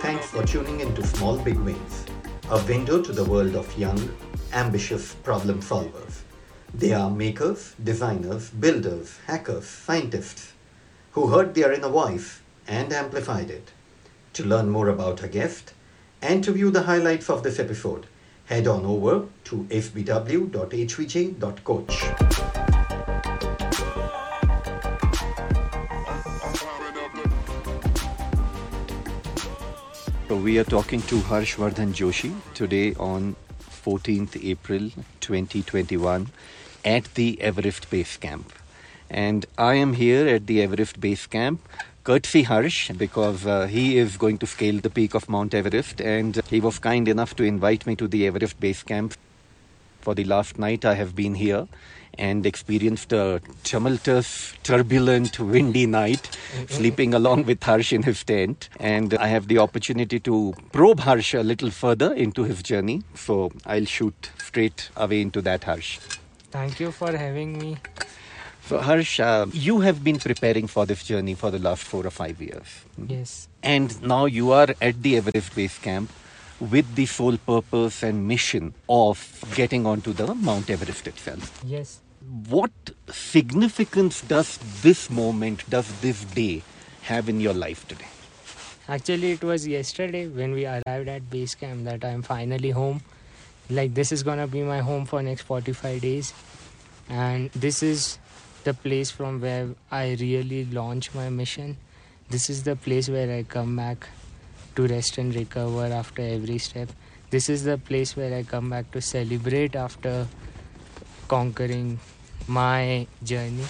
Thanks for tuning in to Small Big Wins, a window to the world of young, ambitious problem solvers. They are makers, designers, builders, hackers, scientists who heard their inner voice and amplified it. To learn more about our guest and to view the highlights of this episode, head on over to sbw.hvj.coach. So we are talking to Harshvardhan Joshi today on 14th April 2021 at the Everest Base Camp. And I am here at the Everest Base Camp courtesy Harsh because uh, he is going to scale the peak of Mount Everest and he was kind enough to invite me to the Everest Base Camp. For the last night I have been here and experienced a tumultuous, turbulent, windy night, sleeping along with Harsh in his tent. And I have the opportunity to probe Harsh a little further into his journey. So I'll shoot straight away into that, Harsh. Thank you for having me. So, Harsh, uh, you have been preparing for this journey for the last four or five years. Yes. And now you are at the Everest Base Camp with the sole purpose and mission of getting onto the Mount Everest itself. Yes. What significance does this moment, does this day have in your life today? Actually, it was yesterday when we arrived at base camp that I'm finally home. Like this is gonna be my home for next 45 days, and this is the place from where I really launch my mission. This is the place where I come back to rest and recover after every step. This is the place where I come back to celebrate after conquering my journey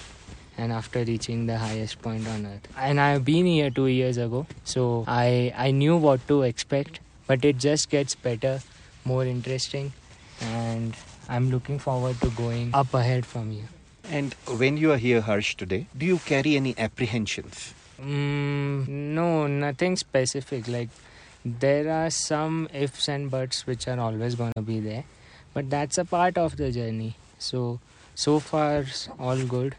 and after reaching the highest point on earth. And I've been here two years ago, so I I knew what to expect, but it just gets better, more interesting, and I'm looking forward to going up ahead from here. And when you are here, Harsh, today, do you carry any apprehensions? Mm, no, nothing specific. Like there are some ifs and buts which are always going to be there, but that's a part of the journey. So so far all good.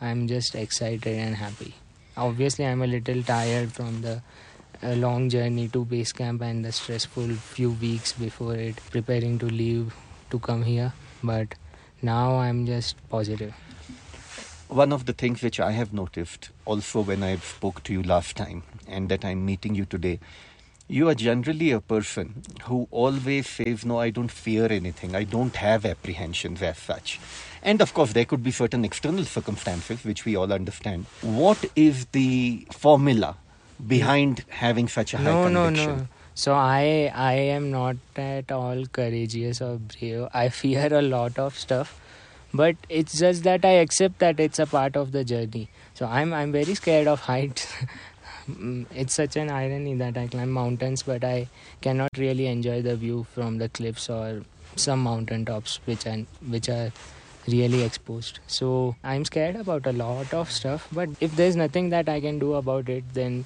I'm just excited and happy. Obviously, I'm a little tired from the uh, long journey to base camp and the stressful few weeks before it, preparing to leave to come here. But now I'm just positive. One of the things which I have noticed also when I spoke to you last time and that I'm meeting you today, you are generally a person who always says, No, I don't fear anything. I don't have apprehensions as such. And of course, there could be certain external circumstances which we all understand. What is the formula behind having such a high no, no, conviction? no. So I I am not at all courageous or brave. I fear a lot of stuff, but it's just that I accept that it's a part of the journey. So I'm I'm very scared of heights. Mm, it's such an irony that I climb mountains, but I cannot really enjoy the view from the cliffs or some mountain tops, which are which are really exposed. So I'm scared about a lot of stuff. But if there's nothing that I can do about it, then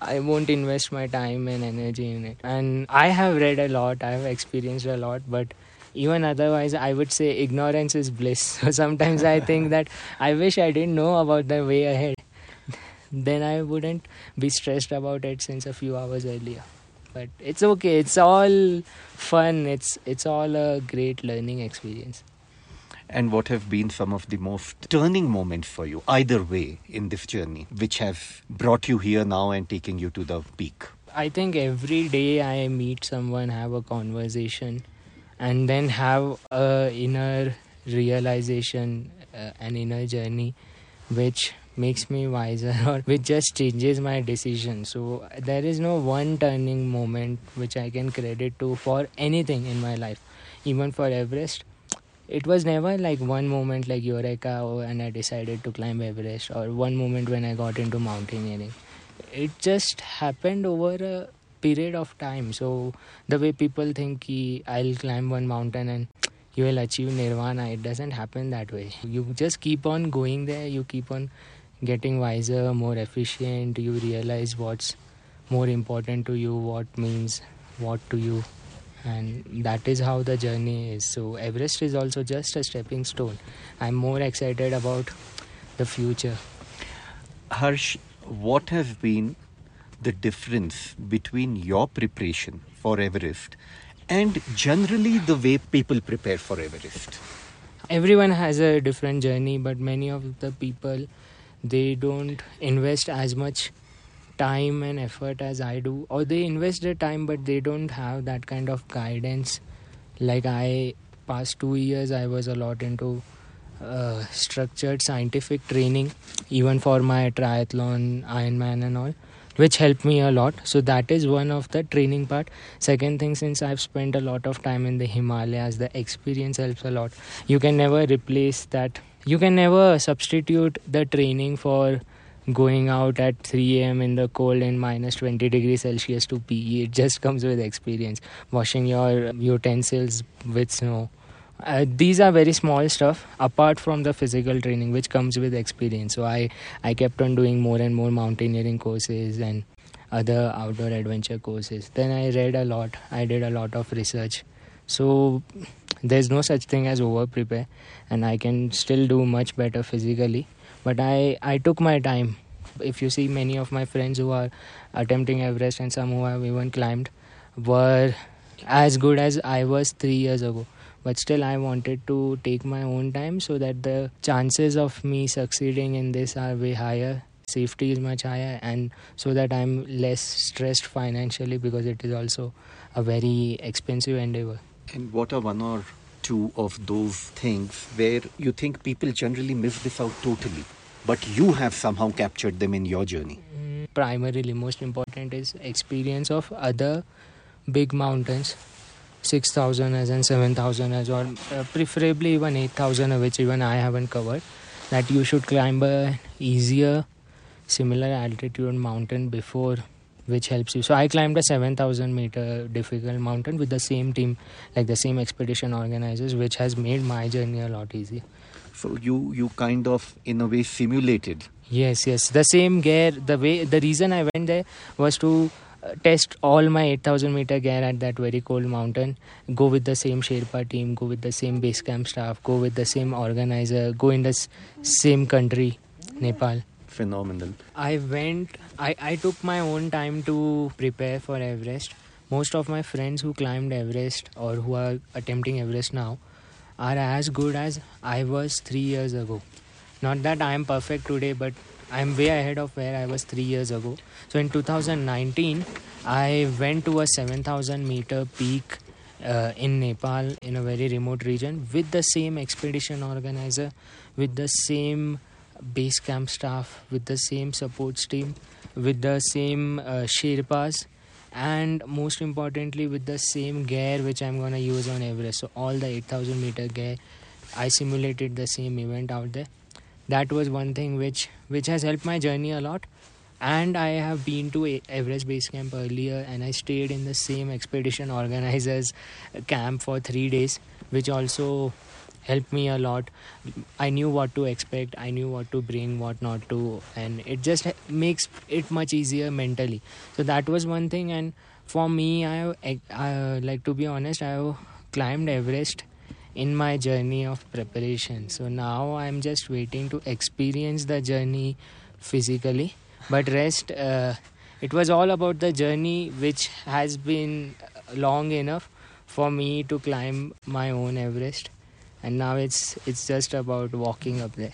I won't invest my time and energy in it. And I have read a lot, I have experienced a lot, but even otherwise, I would say ignorance is bliss. So sometimes I think that I wish I didn't know about the way ahead. then I wouldn't be stressed about it since a few hours earlier. But it's okay. It's all fun. It's it's all a great learning experience. And what have been some of the most turning moments for you, either way, in this journey, which have brought you here now and taking you to the peak? I think every day I meet someone, have a conversation, and then have a inner realization, uh, an inner journey, which makes me wiser or which just changes my decision. So there is no one turning moment which I can credit to for anything in my life, even for Everest. It was never like one moment like Eureka oh, and I decided to climb Everest or one moment when I got into mountaineering it just happened over a period of time so the way people think i'll climb one mountain and you will achieve nirvana it doesn't happen that way you just keep on going there you keep on getting wiser more efficient you realize what's more important to you what means what to you and that is how the journey is. So Everest is also just a stepping stone. I'm more excited about the future. Harsh, what has been the difference between your preparation for Everest and generally the way people prepare for Everest? Everyone has a different journey, but many of the people they don't invest as much time and effort as I do, or they invest their time but they don't have that kind of guidance. Like I, past two years, I was a lot into uh, structured scientific training, even for my triathlon, Ironman, and all, which helped me a lot. So that is one of the training part. Second thing, since I've spent a lot of time in the Himalayas, the experience helps a lot. You can never replace that. You can never substitute the training for going out at 3 a.m. in the cold and minus 20 degrees Celsius to PE. It just comes with experience. Washing your utensils with snow. Uh, these are very small stuff apart from the physical training which comes with experience. So i i kept on doing more and more mountaineering courses and other outdoor adventure courses. Then i read a lot. I did a lot of research. So there's no such thing as over prepare and i can still do much better physically. But i i took my time. If you see many of my friends who are attempting everest and some who have even climbed were as good as i was 3 years ago but still i wanted to take my own time so that the chances of me succeeding in this are way higher safety is much higher and so that i'm less stressed financially because it is also a very expensive endeavor and what are one or two of those things where you think people generally miss this out totally, but you have somehow captured them in your journey? Mm, primarily, most important is experience of other big mountains. 6000 as and 7000 as or uh, preferably even 8000 which even I haven't covered that you should climb a easier similar altitude mountain before which helps you. So I climbed a 7,000 meter difficult mountain with the same team, like the same expedition organizers, which has made my journey a lot easier. So you you kind of in a way simulated. Yes, yes. The same gear. The way the reason I went there was to test all my 8000 meter gear at that very cold mountain. Go with the same Sherpa team. Go with the same base camp staff. Go with the same organizer. Go in the s- same country, Nepal phenomenal. I went, I, I took my own time to prepare for Everest. Most of my friends who climbed Everest or who are attempting Everest now are as good as I was three years ago. Not that I am perfect today, but I'm way ahead of where I was three years ago. So in 2019, I went to a 7,000 meter peak uh, in Nepal in a very remote region with the same expedition organizer, with the same base camp staff with the same supports team with the same uh, sherpas and most importantly with the same gear which i'm to use on everest so all the 8000 meter gear i simulated the same event out there that was one thing which which has helped my journey a lot. And i have been to everest base camp earlier and i stayed in the same expedition organizers camp for 3 days which also helped me a lot. I knew what to expect i knew what to bring what not to and it just makes it much easier mentally. So that was one thing and for me i, I uh, like to be honest i have climbed everest in my journey of preparation. So now i'm just waiting to experience the journey physically. But rest uh, it was all about the journey which has been long enough for me to climb my own everest. And now it's it's just about walking up there.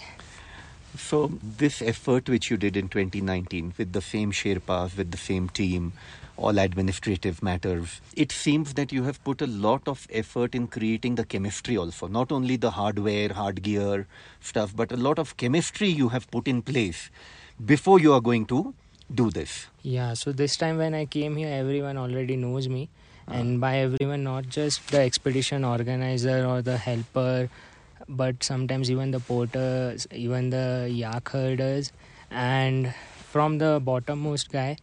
So this effort which you did in 2019 with the same Sherpas, with the same team, all administrative matters, it seems that you have put a lot of effort in creating the chemistry also. Not only the hardware, hard gear stuff, but a lot of chemistry you have put in place before you are going to do this. Yeah, so this time when I came here, everyone already knows me ah. and by everyone not just the expedition organizer or the helper but sometimes even the porters even the yak herders and from the bottommost guy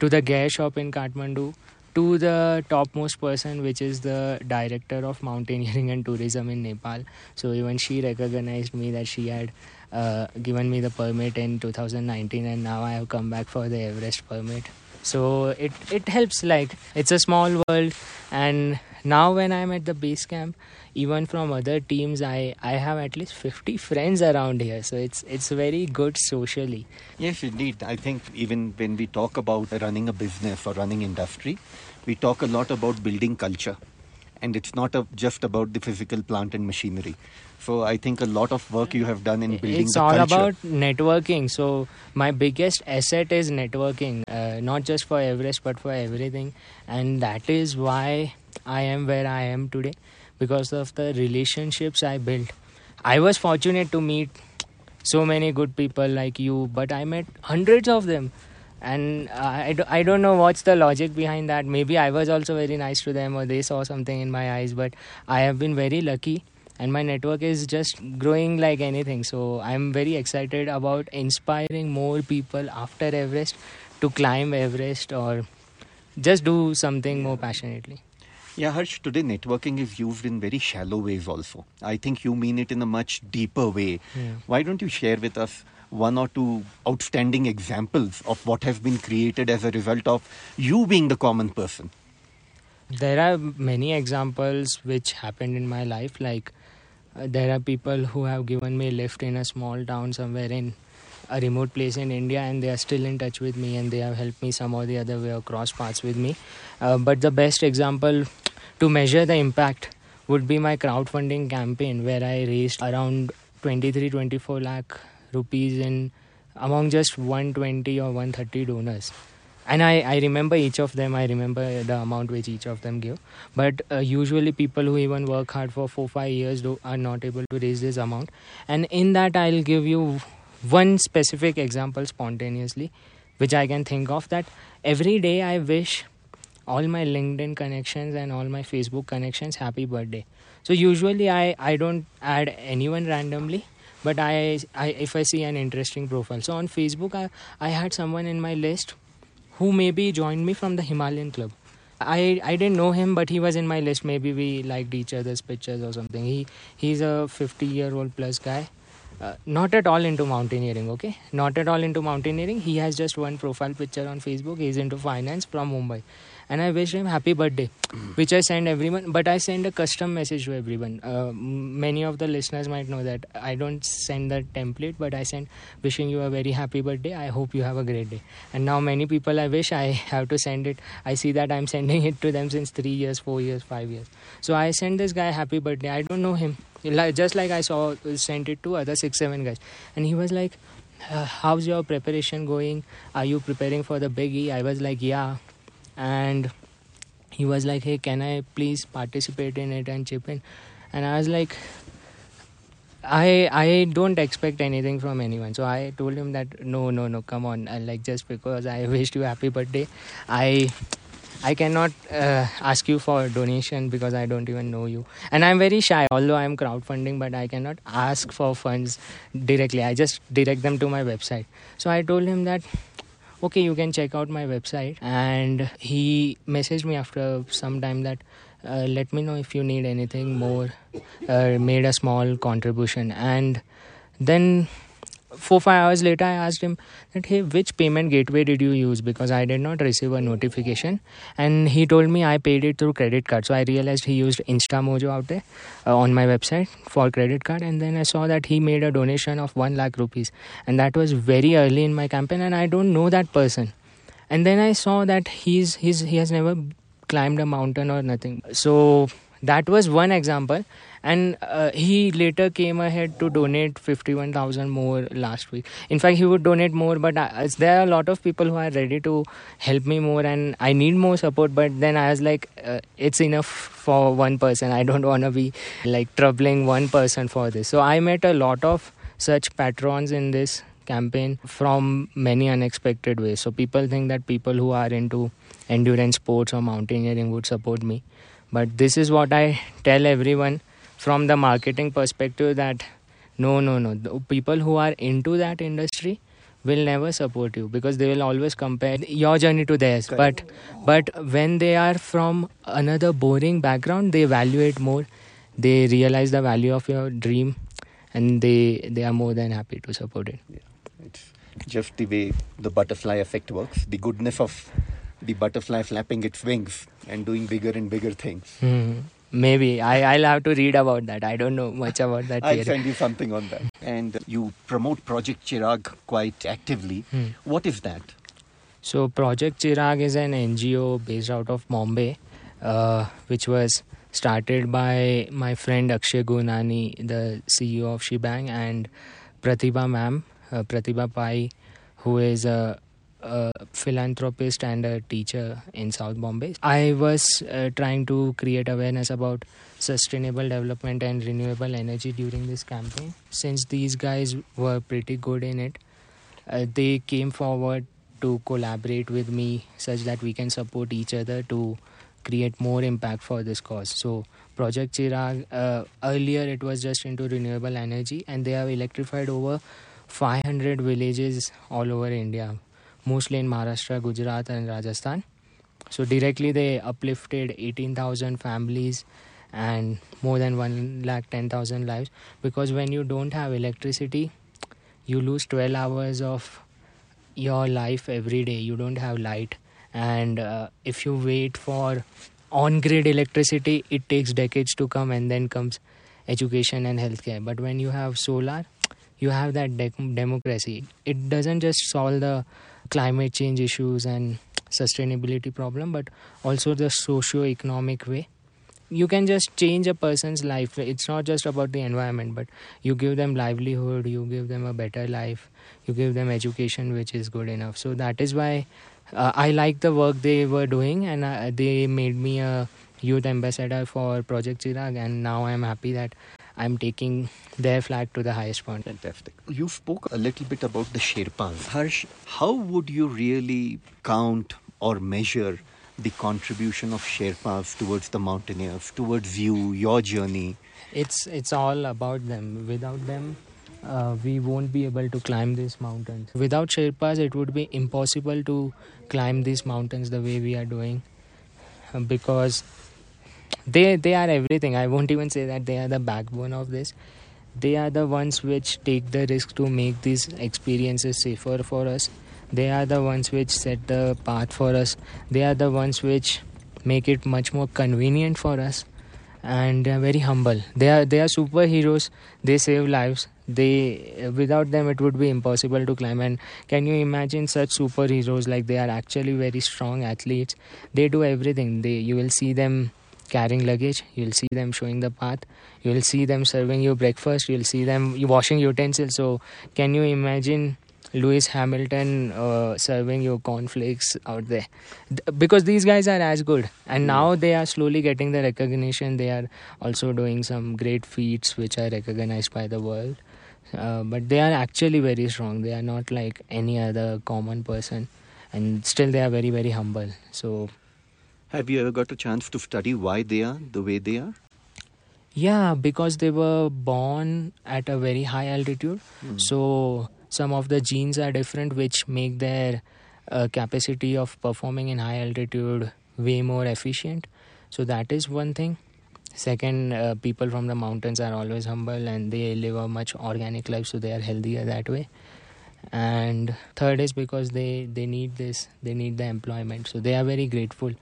to the gear shop in kathmandu to the topmost person which is the director of mountaineering and tourism in nepal. So even she recognized me that she had uh, given me the permit in 2019 and now i have come back for the everest permit. So it it helps like it's a small world. And now when I'm at the base camp, even from other teams, I, I have at least 50 friends around here. So it's it's very good socially. Yes, indeed. I think even when we talk about running a business or running industry, we talk a lot about building culture. And it's not a, just about the physical plant and machinery. So I think a lot of work you have done in building it's the all culture. about networking so my biggest asset is networking uh, not just for everest but for everything and that is why i am where i am today because of the relationships i built. I was fortunate to meet so many good people like you but i met hundreds of them. And I, I don't know what's the logic behind that. Maybe i was also very nice to them or they saw something in my eyes but i have been very lucky and my network is just growing like anything. So i'm very excited about inspiring more people after everest to climb everest or just do something more passionately Yeah, Harsh, today networking is used in very shallow ways also. I think you mean it in a much deeper way. Yeah. Why don't you share with us one or two outstanding examples of what has been created as a result of you being the common person? there are many examples which happened in my life like uh, there are people who have given me a lift in a small town somewhere in a remote place in India and they are still in touch with me and they have helped me some or the other way or cross paths with me. Uh, but the best example to measure the impact would be my crowdfunding campaign where I raised around 23 24 lakh rupees in among just 120 or 130 donors. And I, I remember each of them i remember the amount which each of them give but uh, usually people who even work hard for four five years do, are not able to raise this amount. And in that i'll give you one specific example spontaneously which i can think of that every day i wish all my linkedin connections and all my facebook connections happy birthday. So usually i i don't add anyone randomly but I, I if i see an interesting profile. So on facebook i i had someone in my list who maybe joined me from the himalayan club. I, I didn't know him but he was in my list. Maybe we liked each other's pictures or something. He he's a 50 year old plus guy. Uh, not at all into mountaineering okay? Not at all into mountaineering. He has just one profile picture on facebook. He's into finance from mumbai and i wished him happy birthday which i send everyone but i send a custom message to everyone. Uh, many of the listeners might know that i don't send the template but i send wishing you a very happy birthday. I hope you have a great day. And now many people i wish i have to send it. I see that i'm sending it to them since 3 years 4 years 5 years. So i send this guy happy birthday. I don't know him. Just like i saw sent it to other 6 7 guys. And he was like uh, how's your preparation going? Are you preparing for the biggie? I was like yeah and he was like hey can i please participate in it and chip in and i was like I I don't expect anything from anyone. So I told him that no no no come on uh, like just because I wished you happy birthday, I I cannot uh, ask you for a donation because I don't even know you. And I'm very shy, although I'm crowdfunding, but I cannot ask for funds directly. I just direct them to my website. So I told him that, okay, you can check out my website. And he messaged me after some time that, uh, let me know if you need anything more. Uh, made a small contribution. And then four five hours later i asked him that hey which payment gateway did you use? Because i did not receive a notification. And he told me i paid it through credit card. So i realized he used instamojo out there uh, on my website for credit card. And then i saw that he made a donation of 1 lakh rupees. And that was very early in my campaign and i don't know that person. And then i saw that he's he's he has never climbed a mountain or nothing. So that was one example. And uh, he later came ahead to donate 51000 more last week. In fact he would donate more but I, there are a lot of people who are ready to help me more and i need more support but then i was like uh, it's enough for one person. I don't want to be like troubling one person for this. So i met a lot of such patrons in this campaign from many unexpected ways. So people think that people who are into endurance sports or mountaineering would support me but this is what i tell everyone from the marketing perspective that no no no. The people who are into that industry will never support you because they will always compare your journey to theirs. But but when they are from another boring background they value it more. They realize the value of your dream and they they are more than happy to support it. It's just the way the butterfly effect works. The goodness of the butterfly flapping its wings and doing bigger and bigger things. Hmm. Maybe I, I'll have to read about that. I don't know much about that. I'll theory. send you something on that. And you promote Project Chirag quite actively. Hmm. What is that? So Project Chirag is an NGO based out of Bombay, uh, which was started by my friend Akshay Gunani, the CEO of Shebang, and Pratibha Ma'am, uh, Pratibha Pai, who is a, a philanthropist and a teacher in South Bombay. I was uh, trying to create awareness about sustainable development and renewable energy during this campaign. Since these guys were pretty good in it, uh, they came forward to collaborate with me such that we can support each other to create more impact for this cause. So, Project Chirag, uh, earlier it was just into renewable energy, and they have electrified over 500 villages all over India, mostly in Maharashtra, Gujarat, and Rajasthan. So, directly they uplifted 18,000 families and more than 1 lakh 10,000 lives. Because when you don't have electricity, you lose 12 hours of your life every day. You don't have light. And uh, if you wait for on grid electricity it takes decades to come and then comes education and healthcare. But when you have solar you have that de- democracy. It doesn't just solve the climate change issues and sustainability problem but also the socio-economic way. You can just change a person's life. It's not just about the environment but you give them livelihood you give them a better life you give them education which is good enough. So that is why uh, i like the work they were doing and uh, they made me a youth ambassador for project chirag and now i'm happy that i'm taking their flag to the highest point Fantastic. You spoke a little bit about the Sherpas. Harsh, how would you really count or measure the contribution of Sherpas towards the mountaineers, towards you, your journey? it's it's all about them without them uh, we won't be able to climb these mountains without sherpas it would be impossible to climb these mountains the way we are doing uh, because they they are everything. I won't even say that they are the backbone of this. They are the ones which take the risk to make these experiences safer for us. They are the ones which set the path for us. They are the ones which make it much more convenient for us. And they are very humble. They are they are superheroes. They save lives. They without them it would be impossible to climb. And can you imagine such superheroes? Like they are actually very strong athletes. They do everything. They you will see them carrying luggage. You'll see them showing the path. You'll see them serving you breakfast. You'll see them washing utensils. So can you imagine Lewis Hamilton uh, serving you cornflakes out there? Th- because these guys are as good. And now they are slowly getting the recognition. They are also doing some great feats which are recognized by the world. Uh, but they are actually very strong. They are not like any other common person. And still they are very very humble. So Have you ever got a chance to study why they are the way they are? Yeah, because they were born at a very high altitude. So some of the genes are different, which make their uh, capacity of performing in high altitude way more efficient. So that is one thing. Second, uh, people from the mountains are always humble and they live a much organic life, so they are healthier that way. And third is because they they need this, they need the employment, so they are very grateful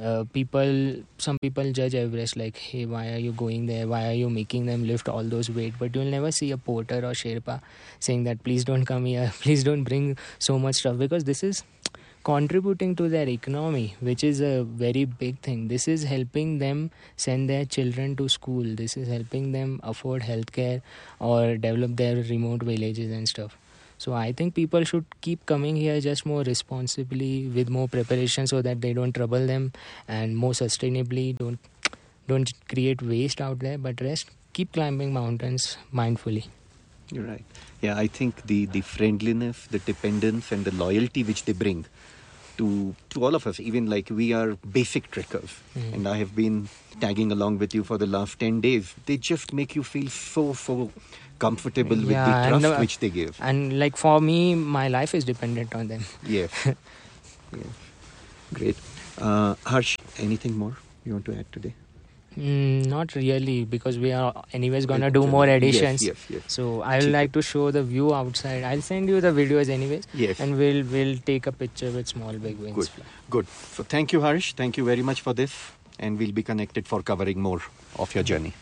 uh, people some people judge everest like hey why are you going there? Why are you making them lift all those weight? But you'll never see a porter or sherpa saying that please don't come here. Please don't bring so much stuff. Because this is contributing to their economy which is a very big thing. This is helping them send their children to school. This is helping them afford healthcare or develop their remote villages and stuff so I think people should keep coming here just more responsibly with more preparation so that they don't trouble them and more sustainably don't don't create waste out there but rest keep climbing mountains mindfully. You're right. Yeah, I think the, the friendliness, the dependence, and the loyalty which they bring to to all of us, even like we are basic trekkers, Mhm. and I have been tagging along with you for the last ten days. They just make you feel so so comfortable with Yeah, the and, trust uh, which they give. And like for me my life is dependent on them. Yes. yes. Great. Uh, Harsh, anything more you want to add today? Mm, not really, because we are anyways gonna do more editions. Yes, yes, So I would like to show the view outside. I'll send you the videos anyways, yes. and we'll we'll take a picture with small big wings. Good. fly. Good. So thank you, Harsh. Thank you very much for this. And we'll be connected for covering more of your journey.